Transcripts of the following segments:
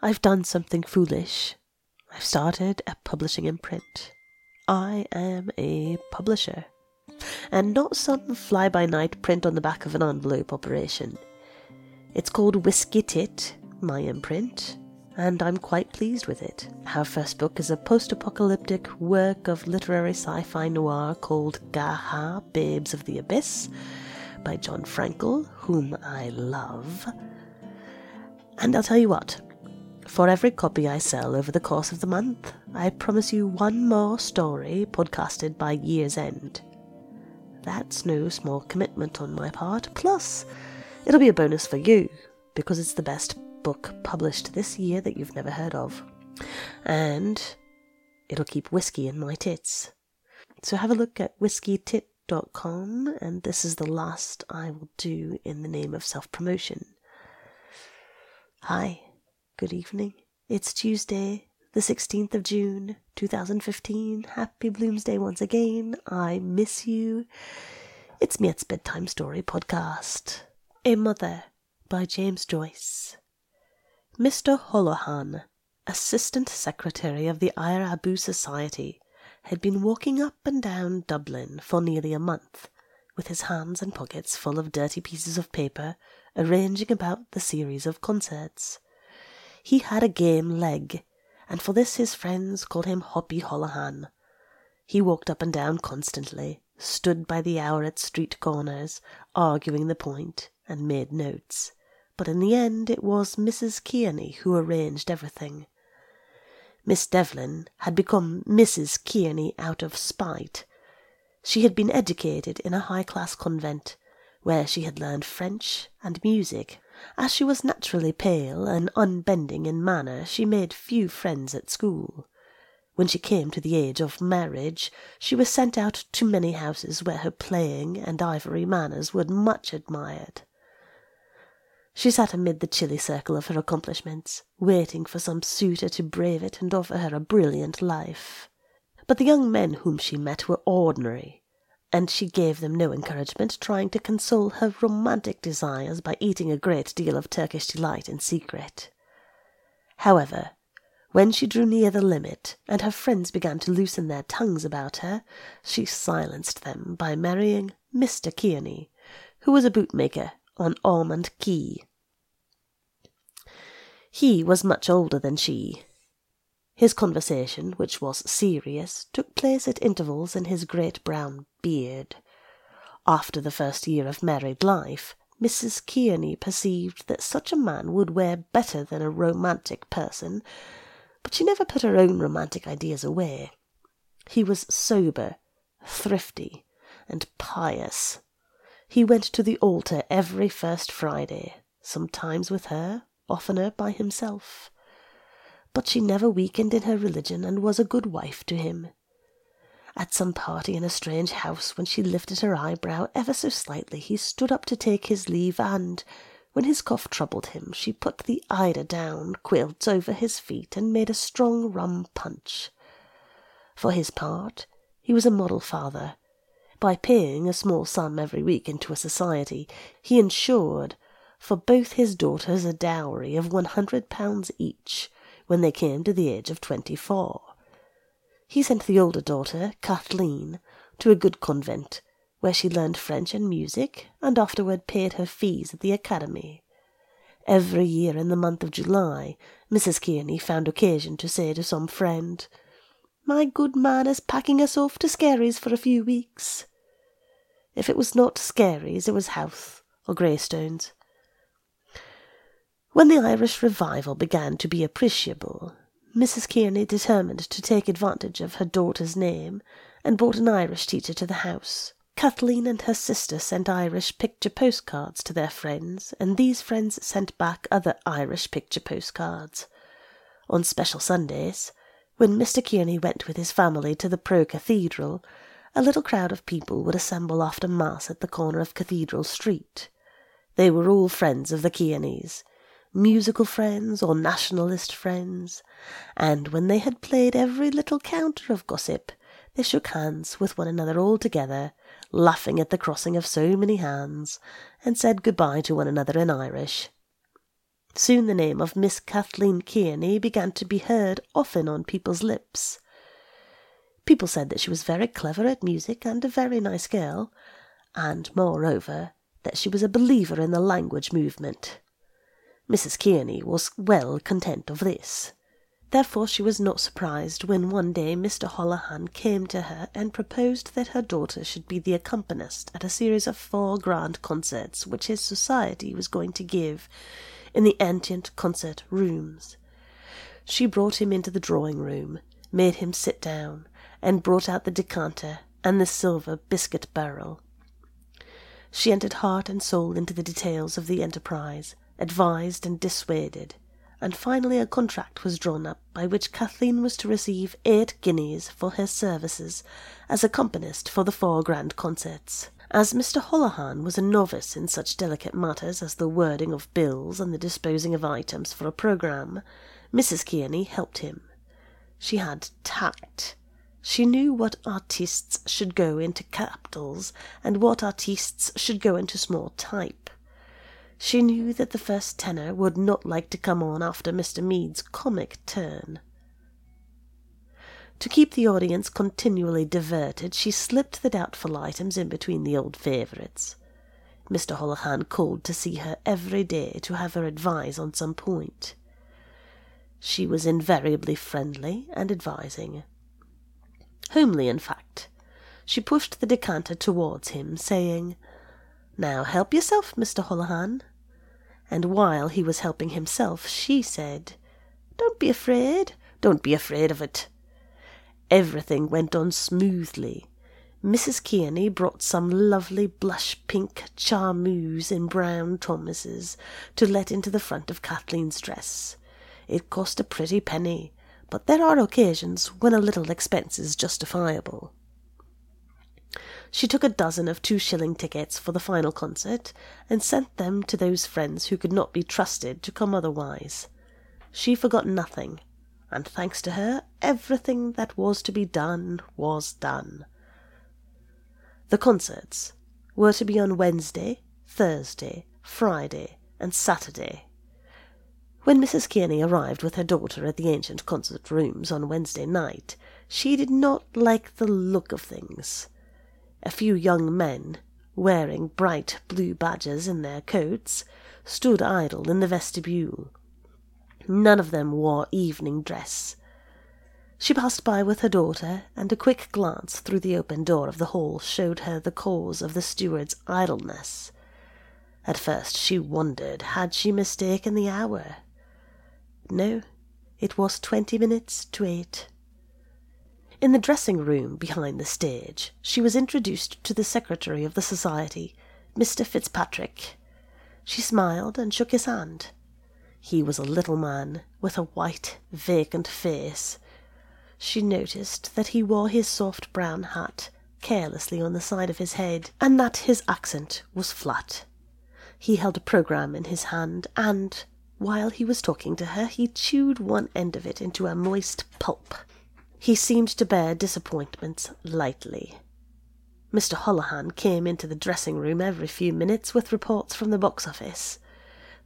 I've done something foolish. I've started a publishing imprint. I am a publisher. And not some fly by night print on the back of an envelope operation. It's called Whiskey Tit, my imprint, and I'm quite pleased with it. Our first book is a post apocalyptic work of literary sci fi noir called Gaha Babes of the Abyss by Jon Frankel, whom I love. And I'll tell you what, for every copy I sell over the course of the month, I promise you one more story podcasted by year's end. That's no small commitment on my part, plus, it'll be a bonus for you, because it's the best book published this year that you've never heard of. And it'll keep whiskey in my tits. So have a look at whiskeytit.com, and this is the last I will do in the name of self promotion. Hi, good evening. It's Tuesday, the 16th of June, 2015. Happy Bloomsday once again. I miss you. It's Miette's Bedtime Story Podcast. A Mother by James Joyce. Mr. Holohan, Assistant Secretary of the Eire Abu Society, had been walking up and down Dublin for nearly a month, with his hands and pockets full of dirty pieces of paper, arranging about the series of concerts. He had a game leg, and for this his friends called him Hoppy Holohan. He walked up and down constantly, stood by the hour at street corners, arguing the point, and made notes but in the end it was Mrs. Kearney who arranged everything. Miss Devlin had become Mrs. Kearney out of spite. She had been educated in a high class convent, where she had learned French and music. As she was naturally pale and unbending in manner, she made few friends at school. When she came to the age of marriage, she was sent out to many houses where her playing and ivory manners were much admired. She sat amid the chilly circle of her accomplishments, waiting for some suitor to brave it and offer her a brilliant life. But the young men whom she met were ordinary, and she gave them no encouragement, trying to console her romantic desires by eating a great deal of Turkish delight in secret. However, when she drew near the limit, and her friends began to loosen their tongues about her, she silenced them by marrying Mr. Kearney, who was a bootmaker on Ormond Quay. He was much older than she. His conversation, which was serious, took place at intervals in his great brown beard. After the first year of married life, Mrs. Kearney perceived that such a man would wear better than a romantic person, but she never put her own romantic ideas away. He was sober, thrifty, and pious. He went to the altar every first Friday, sometimes with her, oftener by himself. But she never weakened in her religion and was a good wife to him. At some party in a strange house, when she lifted her eyebrow ever so slightly, he stood up to take his leave, and, when his cough troubled him, she put the eider down quilts over his feet and made a strong rum punch. For his part, he was a model father. By paying a small sum every week into a society, he ensured for both his daughters a dowry of one hundred pounds each when they came to the age of twenty-four. He sent the older daughter, Kathleen, to a good convent, where she learned French and music, and afterward paid her fees at the academy. Every year in the month of July, Mrs. Kearney found occasion to say to some friend, My good man is packing us off to Skerries for a few weeks. If it was not Skerries, it was Howth or Greystones. When the Irish revival began to be appreciable, Mrs. Kearney determined to take advantage of her daughter's name and brought an Irish teacher to the house. Kathleen and her sister sent Irish picture postcards to their friends, and these friends sent back other Irish picture postcards. On special Sundays, when Mr. Kearney went with his family to the Pro Cathedral, a little crowd of people would assemble after Mass at the corner of Cathedral Street. They were all friends of the Kearneys, musical friends or nationalist friends, and when they had played every little counter of gossip, they shook hands with one another all together, laughing at the crossing of so many hands, and said good-bye to one another in Irish. Soon the name of Miss Kathleen Kearney began to be heard often on people's lips. People said that she was very clever at music and a very nice girl, and, moreover, that she was a believer in the language movement. Mrs. Kearney was well content of this. Therefore she was not surprised when one day Mr. Holohan came to her and proposed that her daughter should be the accompanist at a series of four grand concerts which his society was going to give in the Antient Concert Rooms. She brought him into the drawing room, made him sit down, and brought out the decanter and the silver biscuit barrel. She entered heart and soul into the details of the enterprise, advised and dissuaded and finally a contract was drawn up by which Kathleen was to receive eight guineas for her services as accompanist for the four grand concerts. As Mr. Holohan was a novice in such delicate matters as the wording of bills and the disposing of items for a programme, Mrs. Kearney helped him. She had tact. She knew what artistes should go into capitals and what artistes should go into small type. She knew that the first tenor would not like to come on after Mr. Meade's comic turn. To keep the audience continually diverted, she slipped the doubtful items in between the old favourites. Mr. Holohan called to see her every day to have her advise on some point. She was invariably friendly and advising. Homely, in fact. She pushed the decanter towards him, saying, now help yourself, Mr. Holohan. And while he was helping himself, she said, Don't be afraid, don't be afraid of it. Everything went on smoothly. Mrs. Kearney brought some lovely blush pink charmeuse in Brown Thomas's to let into the front of Kathleen's dress. It cost a pretty penny, but there are occasions when a little expense is justifiable. She took a dozen of two shilling tickets for the final concert, and sent them to those friends who could not be trusted to come otherwise. She forgot nothing, and thanks to her, everything that was to be done was done. The concerts were to be on Wednesday, Thursday, Friday, and Saturday. When Mrs. Kearney arrived with her daughter at the Antient Concert Rooms on Wednesday night, she did not like the look of things. A few young men, wearing bright blue badges in their coats, stood idle in the vestibule. None of them wore evening dress. She passed by with her daughter, and a quick glance through the open door of the hall showed her the cause of the steward's idleness. At first she wondered had she mistaken the hour. No, it was twenty minutes to eight. In the dressing room behind the stage, she was introduced to the secretary of the society, Mr. Fitzpatrick. She smiled and shook his hand. He was a little man with a white, vacant face. She noticed that he wore his soft brown hat carelessly on the side of his head, and that his accent was flat. He held a programme in his hand, and, while he was talking to her, he chewed one end of it into a moist pulp. He seemed to bear disappointments lightly. Mr. Holohan came into the dressing room every few minutes with reports from the box office.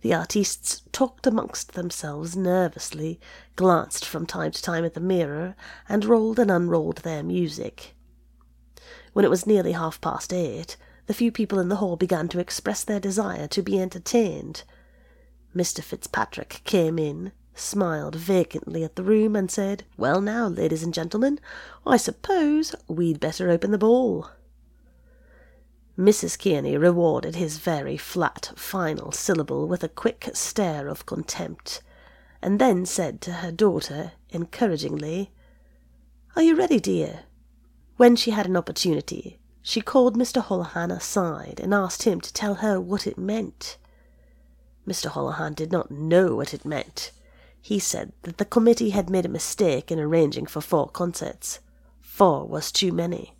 The artistes talked amongst themselves nervously, glanced from time to time at the mirror, and rolled and unrolled their music. When it was nearly half past eight, the few people in the hall began to express their desire to be entertained. Mr. Fitzpatrick came in, smiled vacantly at the room, and said, Well, now, ladies and gentlemen, I suppose we'd better open the ball. Mrs. Kearney rewarded his very flat final syllable with a quick stare of contempt, and then said to her daughter encouragingly, Are you ready, dear? When she had an opportunity, she called Mr. Holohan aside and asked him to tell her what it meant. Mr. Holohan did not know what it meant. He said that the committee had made a mistake in arranging for four concerts. Four was too many.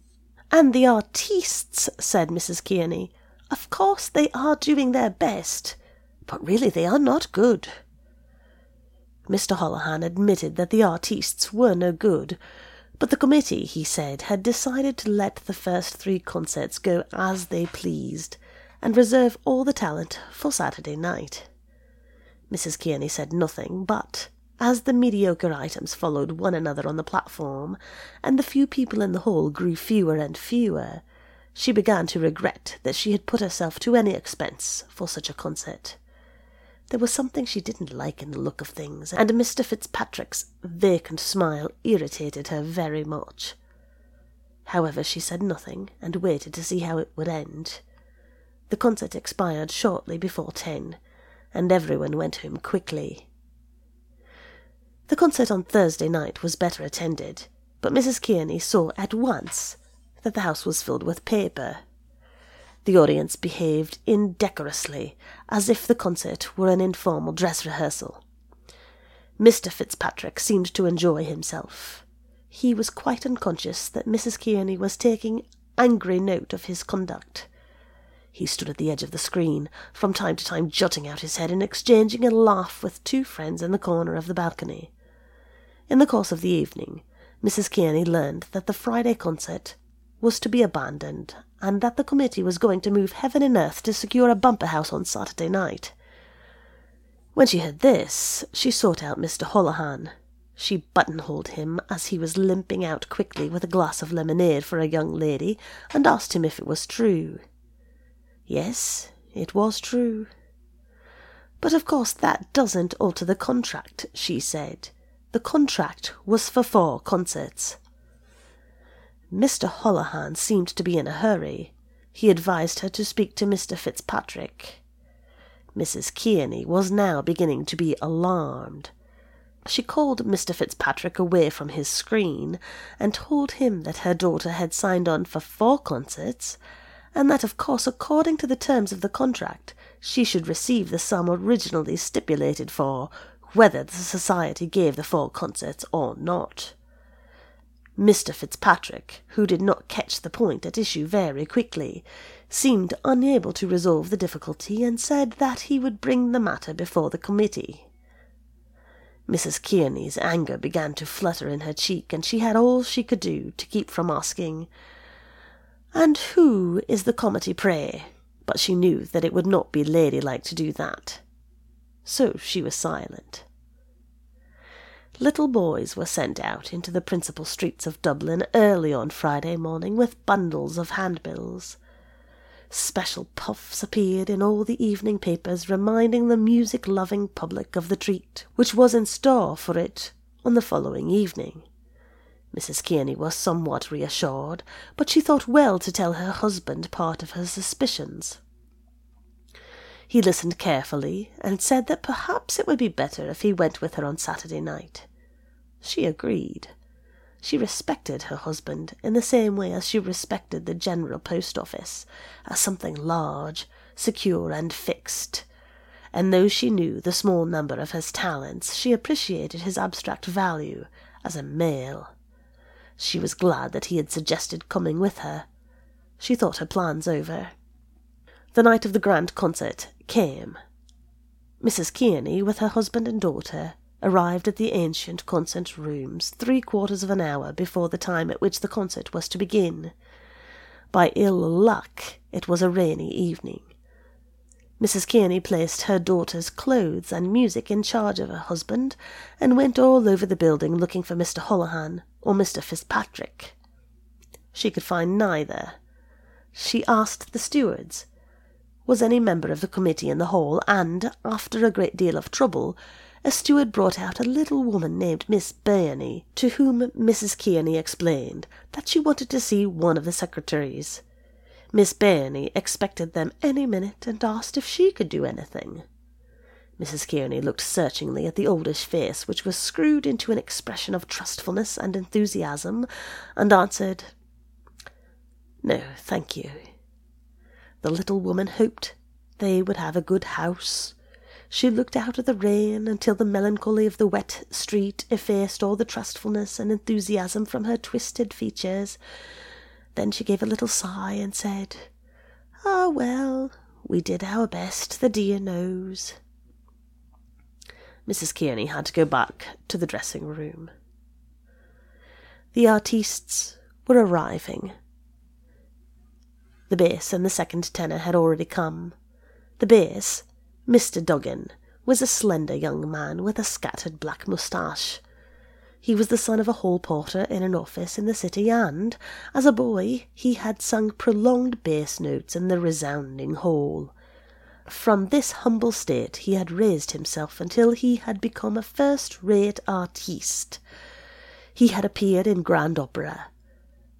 And the artistes, said Mrs. Kearney. Of course they are doing their best, but really they are not good. Mr. Holohan admitted that the artistes were no good, but the committee, he said, had decided to let the first three concerts go as they pleased, and reserve all the talent for Saturday night. Mrs. Kearney said nothing, but as the mediocre items followed one another on the platform, and the few people in the hall grew fewer and fewer, she began to regret that she had put herself to any expense for such a concert. There was something she didn't like in the look of things, and Mr. Fitzpatrick's vacant smile irritated her very much. However, she said nothing and waited to see how it would end. The concert expired shortly before ten, and everyone went home quickly. The concert on Thursday night was better attended, but Mrs. Kearney saw at once that the house was filled with paper. The audience behaved indecorously, as if the concert were an informal dress rehearsal. Mr. Fitzpatrick seemed to enjoy himself. He was quite unconscious that Mrs. Kearney was taking angry note of his conduct. He stood at the edge of the screen, from time to time jutting out his head and exchanging a laugh with two friends in the corner of the balcony. In the course of the evening, Mrs. Kearney learned that the Friday concert was to be abandoned, and that the committee was going to move heaven and earth to secure a bumper house on Saturday night. When she heard this, she sought out Mr. Holohan. She buttonholed him as he was limping out quickly with a glass of lemonade for a young lady, and asked him if it was true. Yes, it was true. But of course that doesn't alter the contract, she said. The contract was for four concerts. Mr. Holohan seemed to be in a hurry. He advised her to speak to Mr. Fitzpatrick. Mrs. Kearney was now beginning to be alarmed. She called Mr. Fitzpatrick away from his screen and told him that her daughter had signed on for four concerts and that, of course, according to the terms of the contract, she should receive the sum originally stipulated for, whether the society gave the four concerts or not. Mr. Fitzpatrick, who did not catch the point at issue very quickly, seemed unable to resolve the difficulty and said that he would bring the matter before the committee. Mrs. Kearney's anger began to flutter in her cheek, and she had all she could do to keep from asking, and who is the committee, pray? But she knew that it would not be ladylike to do that. So she was silent. Little boys were sent out into the principal streets of Dublin early on Friday morning with bundles of handbills. Special puffs appeared in all the evening papers reminding the music loving public of the treat which was in store for it on the following evening. Mrs. Kearney was somewhat reassured, but she thought well to tell her husband part of her suspicions. He listened carefully and said that perhaps it would be better if he went with her on Saturday night. She agreed. She respected her husband in the same way as she respected the General Post Office, as something large, secure, and fixed. And though she knew the small number of his talents, she appreciated his abstract value as a male. She was glad that he had suggested coming with her. She thought her plans over. The night of the grand concert came. Mrs. Kearney, with her husband and daughter, arrived at the Antient Concert Rooms three quarters of an hour before the time at which the concert was to begin. By ill luck, it was a rainy evening. Mrs. Kearney placed her daughter's clothes and music in charge of her husband, and went all over the building looking for Mr. Holohan or Mr. Fitzpatrick. She could find neither. She asked the stewards, was any member of the committee in the hall, and, after a great deal of trouble, a steward brought out a little woman named Miss Burney, to whom Mrs. Kearney explained that she wanted to see one of the secretaries. Miss Burney expected them any minute and asked if she could do anything. Mrs. Kearney looked searchingly at the oldish face, which was screwed into an expression of trustfulness and enthusiasm, and answered, No, thank you. The little woman hoped they would have a good house. She looked out at the rain until the melancholy of the wet street effaced all the trustfulness and enthusiasm from her twisted features, then she gave a little sigh and said, Ah, well, we did our best, the dear knows. Mrs. Kearney had to go back to the dressing room. The artistes were arriving. The bass and the second tenor had already come. The bass, Mr. Duggan, was a slender young man with a scattered black moustache. He was the son of a hall porter in an office in the city, and, as a boy, he had sung prolonged bass notes in the resounding hall. From this humble state he had raised himself until he had become a first-rate artiste. He had appeared in grand opera.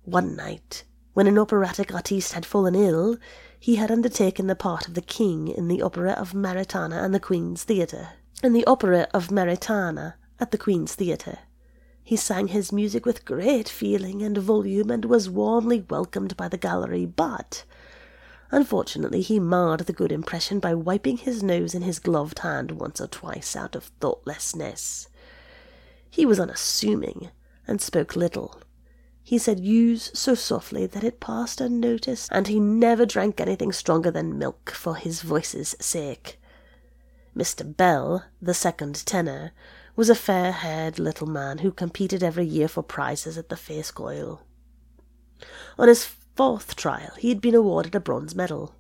One night, when an operatic artiste had fallen ill, he had undertaken the part of the king in the opera of Maritana and the Queen's Theatre. In the opera of Maritana at the Queen's Theatre, he sang his music with great feeling and volume and was warmly welcomed by the gallery, but unfortunately he marred the good impression by wiping his nose in his gloved hand once or twice out of thoughtlessness. He was unassuming and spoke little he said use so softly that it passed unnoticed, and he never drank anything stronger than milk for his voice's sake. Mr. Bell, the second tenor, was a fair-haired little man who competed every year for prizes at the Feis Ceoil. On his fourth trial he had been awarded a bronze medal.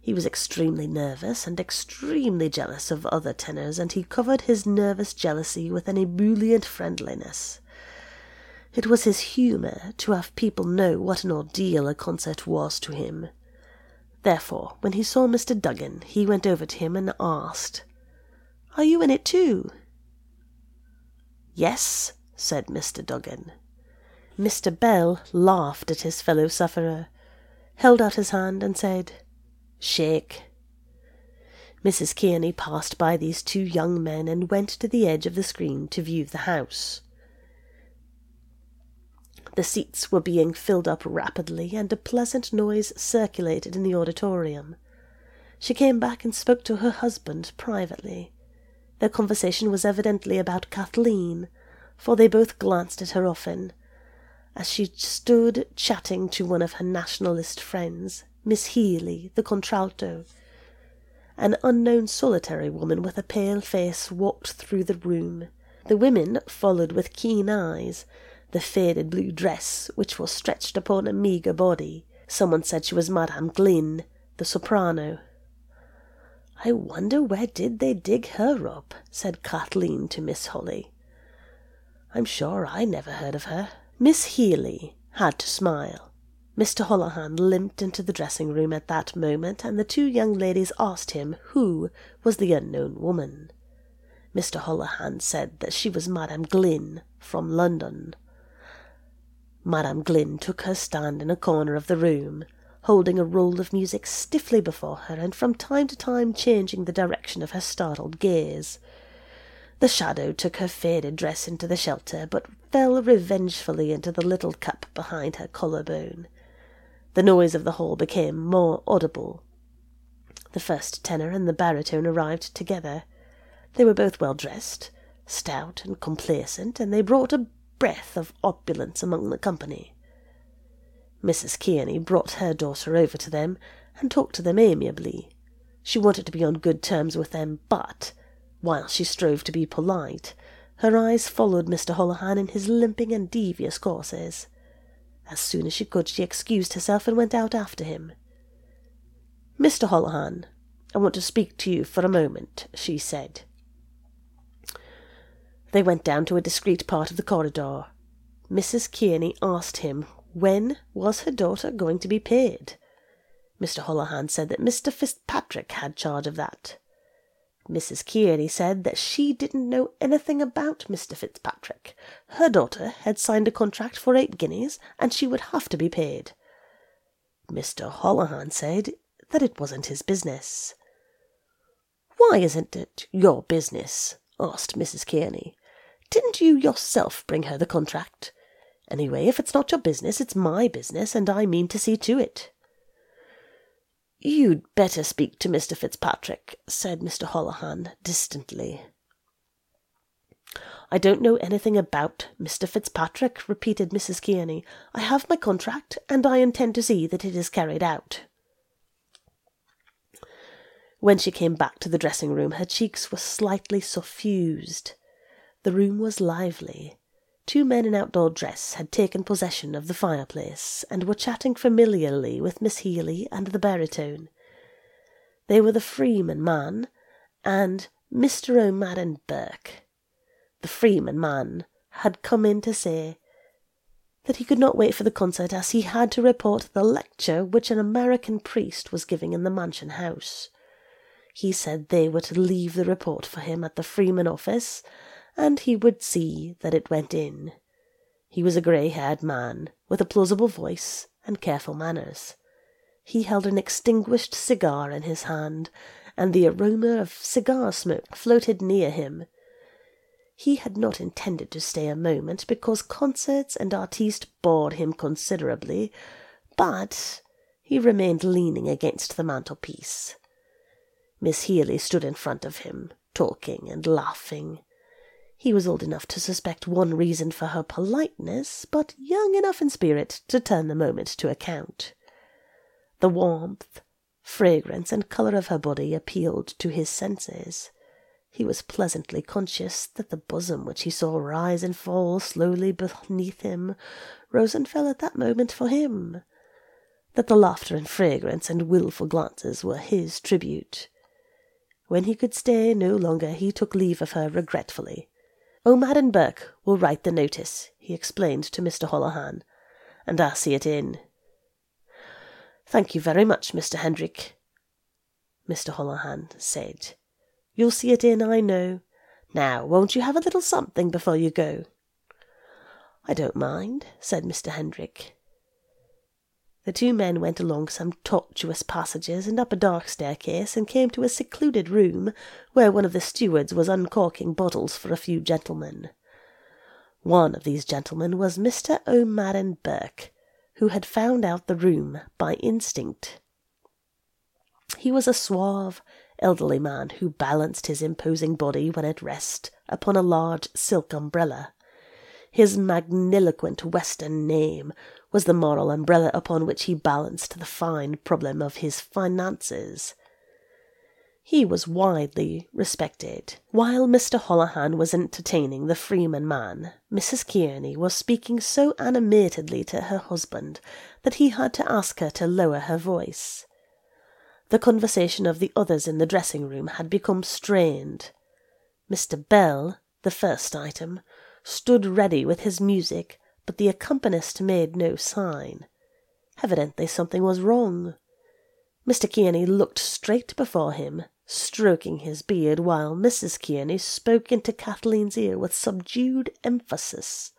He was extremely nervous and extremely jealous of other tenors, and he covered his nervous jealousy with an ebullient friendliness. It was his humour to have people know what an ordeal a concert was to him. Therefore, when he saw Mr. Duggan, he went over to him and asked, Are you in it too? Yes, said Mr. Duggan. Mr. Bell laughed at his fellow sufferer, held out his hand, and said, Shake. Mrs. Kearney passed by these two young men and went to the edge of the screen to view the house. The seats were being filled up rapidly, and a pleasant noise circulated in the auditorium. She came back and spoke to her husband privately. Their conversation was evidently about Kathleen, for they both glanced at her often, as she stood chatting to one of her nationalist friends, Miss Healy, the contralto. An unknown solitary woman with a pale face walked through the room. The women followed with keen eyes, the faded blue dress which was stretched upon a meagre body. Someone said she was Madame Glynn, the soprano. I wonder where did they dig her up, said Kathleen to Miss Holly. I'm sure I never heard of her. Miss Healy had to smile. Mr. Holohan limped into the dressing room at that moment, and the two young ladies asked him who was the unknown woman. Mr. Holohan said that she was Madame Glynn from London. Madame Glynn took her stand in a corner of the room, holding a roll of music stiffly before her, and from time to time changing the direction of her startled gaze. The shadow took her faded dress into the shelter, but fell revengefully into the little cup behind her collarbone. The noise of the hall became more audible. The first tenor and the baritone arrived together. They were both well dressed, stout and complacent, and they brought a breath of opulence among the company. Mrs. Kearney brought her daughter over to them and talked to them amiably. She wanted to be on good terms with them, but, while she strove to be polite, her eyes followed Mr. Holohan in his limping and devious courses. As soon as she could, she excused herself and went out after him. Mr. Holohan, I want to speak to you for a moment, she said. They went down to a discreet part of the corridor. Mrs. Kearney asked him when was her daughter going to be paid. Mr. Holohan said that Mr. Fitzpatrick had charge of that. Mrs. Kearney said that she didn't know anything about Mr. Fitzpatrick. Her daughter had signed a contract for eight guineas, and she would have to be paid. Mr. Holohan said that it wasn't his business. Why isn't it your business? asked Mrs. Kearney. Didn't you yourself bring her the contract? Anyway, if it's not your business, it's my business, and I mean to see to it. You'd better speak to Mr. Fitzpatrick, said Mr. Holohan distantly. I don't know anything about Mr. Fitzpatrick, repeated Mrs. Kearney. I have my contract, and I intend to see that it is carried out. When she came back to the dressing room, her cheeks were slightly suffused. The room was lively. Two men in outdoor dress had taken possession of the fireplace, and were chatting familiarly with Miss Healy and the baritone. They were the Freeman man and Mr. O'Madden Burke, the Freeman man, had come in to say that he could not wait for the concert as he had to report the lecture which an American priest was giving in the mansion house. He said they were to leave the report for him at the Freeman office, and he would see that it went in. He was a grey haired man, with a plausible voice and careful manners. He held an extinguished cigar in his hand, and the aroma of cigar smoke floated near him. He had not intended to stay a moment, because concerts and artistes bored him considerably, but he remained leaning against the mantelpiece. Miss Healy stood in front of him, talking and laughing. He was old enough to suspect one reason for her politeness, but young enough in spirit to turn the moment to account. The warmth, fragrance, and colour of her body appealed to his senses. He was pleasantly conscious that the bosom which he saw rise and fall slowly beneath him rose and fell at that moment for him, that the laughter and fragrance and wilful glances were his tribute. When he could stay no longer, he took leave of her regretfully. O'Madden Burke will write the notice, he explained to Mr. Holohan, and I'll see it in. Thank you very much, Mr. Hendrick, Mr. Holohan said. You'll see it in, I know. Now, won't you have a little something before you go? I don't mind, said Mr. Hendrick. The two men went along some tortuous passages and up a dark staircase and came to a secluded room where one of the stewards was uncorking bottles for a few gentlemen. One of these gentlemen was Mr. O'Madden Burke, who had found out the room by instinct. He was a suave, elderly man who balanced his imposing body when at rest upon a large silk umbrella. His magniloquent Western name was the moral umbrella upon which he balanced the fine problem of his finances. He was widely respected. While Mr. Holohan was entertaining the Freeman man, Mrs. Kearney was speaking so animatedly to her husband that he had to ask her to lower her voice. The conversation of the others in the dressing room had become strained. Mr. Bell, the first item, stood ready with his music, but the accompanist made no sign. Evidently something was wrong. Mr. Kearney looked straight before him, stroking his beard, while Mrs. Kearney spoke into Kathleen's ear with subdued emphasis.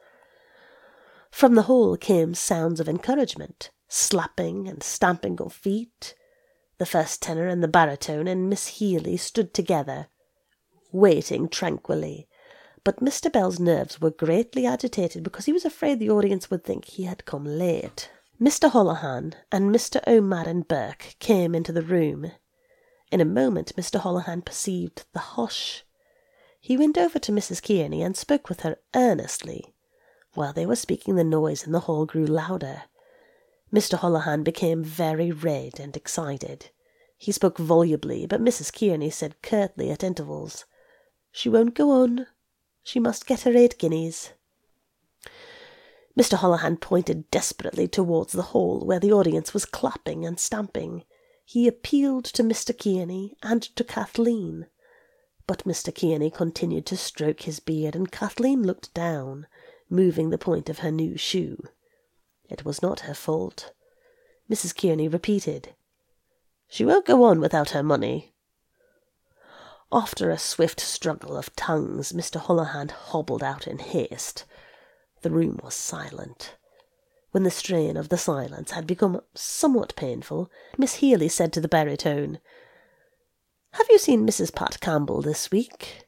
From the hall came sounds of encouragement, slapping and stamping of feet. The first tenor and the baritone and Miss Healy stood together, waiting tranquilly. But Mr. Bell's nerves were greatly agitated because he was afraid the audience would think he had come late. Mr. Holohan and Mr. O'Madden Burke came into the room. In a moment Mr. Holohan perceived the hush. He went over to Mrs. Kearney and spoke with her earnestly. While they were speaking, the noise in the hall grew louder. Mr. Holohan became very red and excited. He spoke volubly, but Mrs. Kearney said curtly at intervals, She won't go on. She must get her eight guineas. Mr. Holohan pointed desperately towards the hall, where the audience was clapping and stamping. He appealed to Mr. Kearney and to Kathleen. But Mr. Kearney continued to stroke his beard, and Kathleen looked down, moving the point of her new shoe. It was not her fault. Mrs. Kearney repeated, She won't go on without her money. After a swift struggle of tongues, Mr. Holohan hobbled out in haste. The room was silent. When the strain of the silence had become somewhat painful, Miss Healy said to the baritone, Have you seen Mrs. Pat Campbell this week?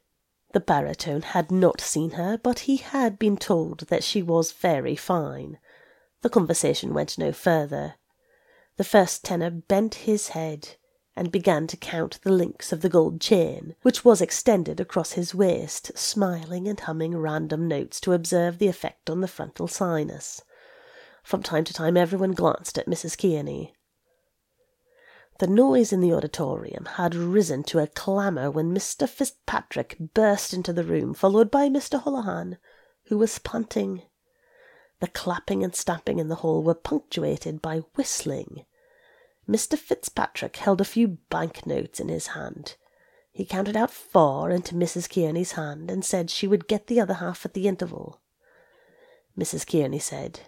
The baritone had not seen her, but he had been told that she was very fine. The conversation went no further. The first tenor bent his head and began to count the links of the gold chain, which was extended across his waist, smiling and humming random notes to observe the effect on the frontal sinus. From time to time everyone glanced at Mrs. Kearney. The noise in the auditorium had risen to a clamour when Mr. Fitzpatrick burst into the room, followed by Mr. Holohan, who was panting. The clapping and stamping in the hall were punctuated by whistling. Mr. Fitzpatrick held a few bank notes in his hand. He counted out four into Mrs. Kearney's hand and said she would get the other half at the interval. Mrs. Kearney said,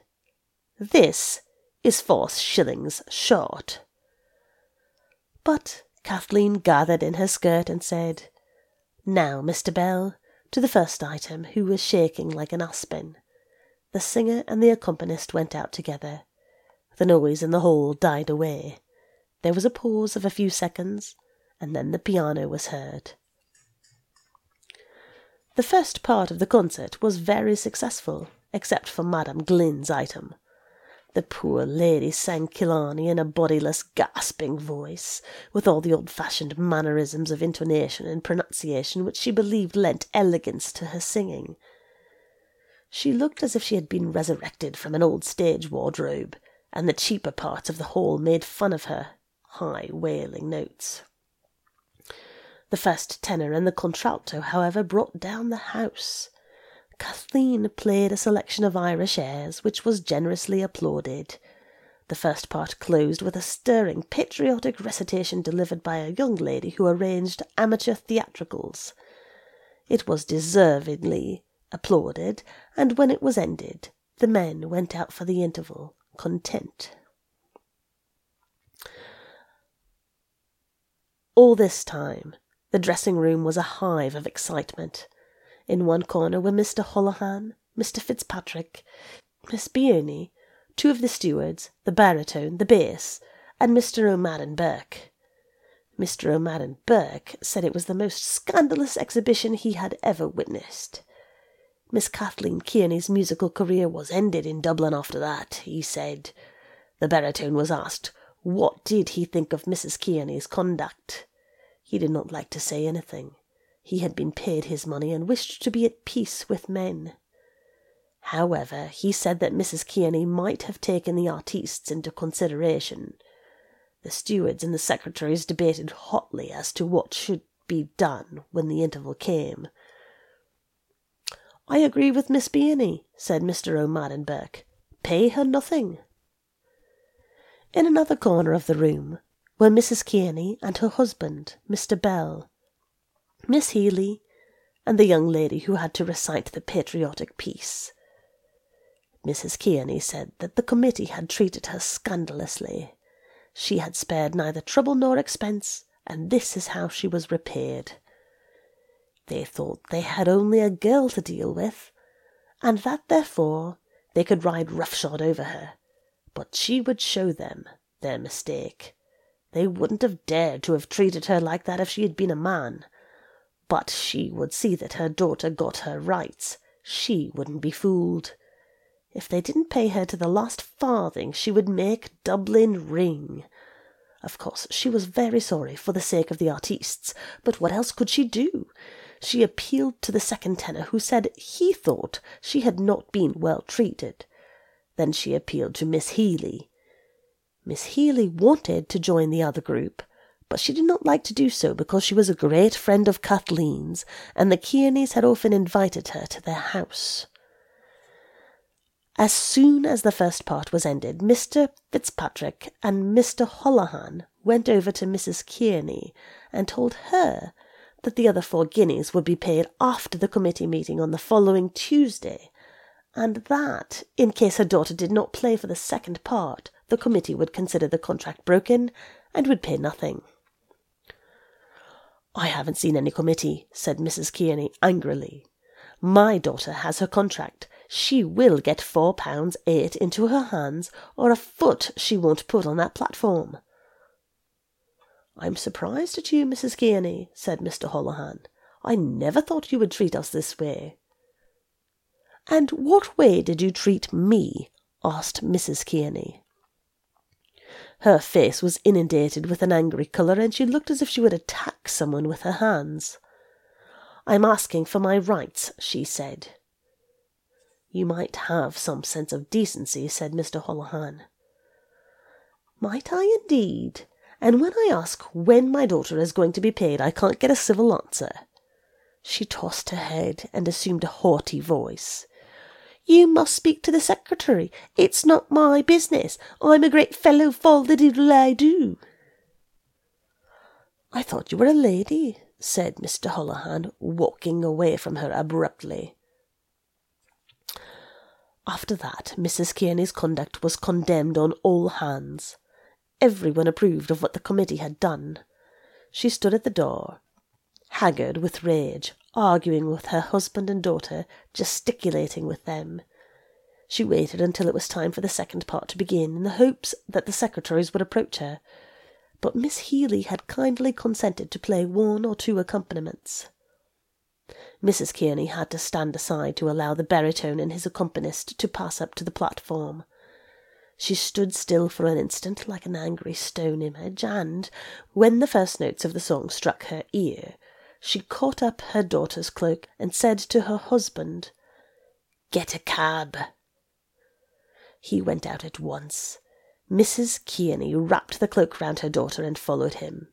This is four shillings short. But Kathleen gathered in her skirt and said, Now, Mr. Bell, to the first item, who was shaking like an aspen. The singer and the accompanist went out together. The noise in the hall died away. There was a pause of a few seconds, and then the piano was heard. The first part of the concert was very successful, except for Madame Glynn's item. The poor lady sang Killarney in a bodiless, gasping voice, with all the old-fashioned mannerisms of intonation and pronunciation which she believed lent elegance to her singing. She looked as if she had been resurrected from an old stage wardrobe, and the cheaper parts of the hall made fun of her high wailing notes. The first tenor and the contralto, however, brought down the house. Kathleen played a selection of Irish airs, which was generously applauded. The first part closed with a stirring patriotic recitation delivered by a young lady who arranged amateur theatricals. It was deservedly applauded, and when it was ended, the men went out for the interval, content. All this time, the dressing room was a hive of excitement. In one corner were Mr. Holohan, Mr. Fitzpatrick, Miss Birney, two of the stewards, the baritone, the bass, and Mr. O'Madden Burke. Mr. O'Madden Burke said it was the most scandalous exhibition he had ever witnessed. Miss Kathleen Kearney's musical career was ended in Dublin after that, he said. The baritone was asked what did he think of Mrs. Kearney's conduct. He did not like to say anything. He had been paid his money and wished to be at peace with men. However, he said that Mrs. Kearney might have taken the artistes into consideration. The stewards and the secretaries debated hotly as to what should be done when the interval came. I agree with Miss Birney, said Mr. O'Madden Burke. Pay her nothing. In another corner of the room, were Mrs. Kearney and her husband, Mr. Bell, Miss Healy, and the young lady who had to recite the patriotic piece. Mrs. Kearney said that the committee had treated her scandalously. She had spared neither trouble nor expense, and this is how she was repaid. They thought they had only a girl to deal with, and that therefore they could ride roughshod over her, but she would show them their mistake. They wouldn't have dared to have treated her like that if she had been a man. But she would see that her daughter got her rights. She wouldn't be fooled. If they didn't pay her to the last farthing, she would make Dublin ring. Of course, she was very sorry for the sake of the artistes, but what else could she do? She appealed to the second tenor, who said he thought she had not been well treated. Then she appealed to Miss Healy. Miss Healy wanted to join the other group, but she did not like to do so because she was a great friend of Kathleen's, and the Kearneys had often invited her to their house. As soon as the first part was ended, Mr. Fitzpatrick and Mr. Holohan went over to Mrs. Kearney and told her that the other four guineas would be paid after the committee meeting on the following Tuesday, and that, in case her daughter did not play for the second part, the committee would consider the contract broken and would pay nothing. I haven't seen any committee, said Mrs. Kearney angrily. My daughter has her contract. She will get four pounds eight into her hands, or a foot she won't put on that platform. I'm surprised at you, Mrs. Kearney, said Mr. Holohan. I never thought you would treat us this way. And what way did you treat me? asked Mrs. Kearney. Her face was inundated with an angry colour, and she looked as if she would attack someone with her hands. I'm asking for my rights, she said. You might have some sense of decency, said Mr. Holohan. Might I indeed? And when I ask when my daughter is going to be paid, I can't get a civil answer. She tossed her head and assumed a haughty voice. You must speak to the secretary. It's not my business. I'm a great fellow for the diddle I do. I thought you were a lady, said Mr. Holohan, walking away from her abruptly. After that, Mrs. Kearney's conduct was condemned on all hands. Everyone approved of what the committee had done. She stood at the door, haggard with rage, arguing with her husband and daughter, gesticulating with them. She waited until it was time for the second part to begin, in the hopes that the secretaries would approach her, but Miss Healy had kindly consented to play one or two accompaniments. Mrs. Kearney had to stand aside to allow the baritone and his accompanist to pass up to the platform. She stood still for an instant like an angry stone image, and, when the first notes of the song struck her ear, she caught up her daughter's cloak and said to her husband, Get a cab. He went out at once. Mrs. Kearney wrapped the cloak round her daughter and followed him.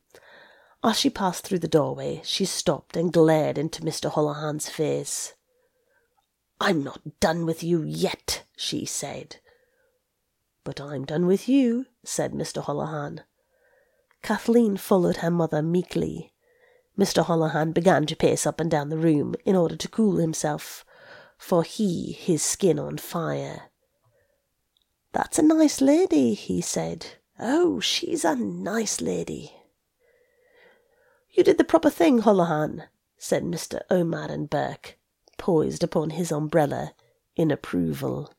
As she passed through the doorway, she stopped and glared into Mr. Holohan's face. I'm not done with you yet, she said. But I'm done with you, said Mr. Holohan. Kathleen followed her mother meekly. Mr. Holohan began to pace up and down the room in order to cool himself, for he his skin on fire. That's a nice lady, he said. Oh, she's a nice lady. You did the proper thing, Holohan, said Mr. O'Madden Burke, poised upon his umbrella in approval.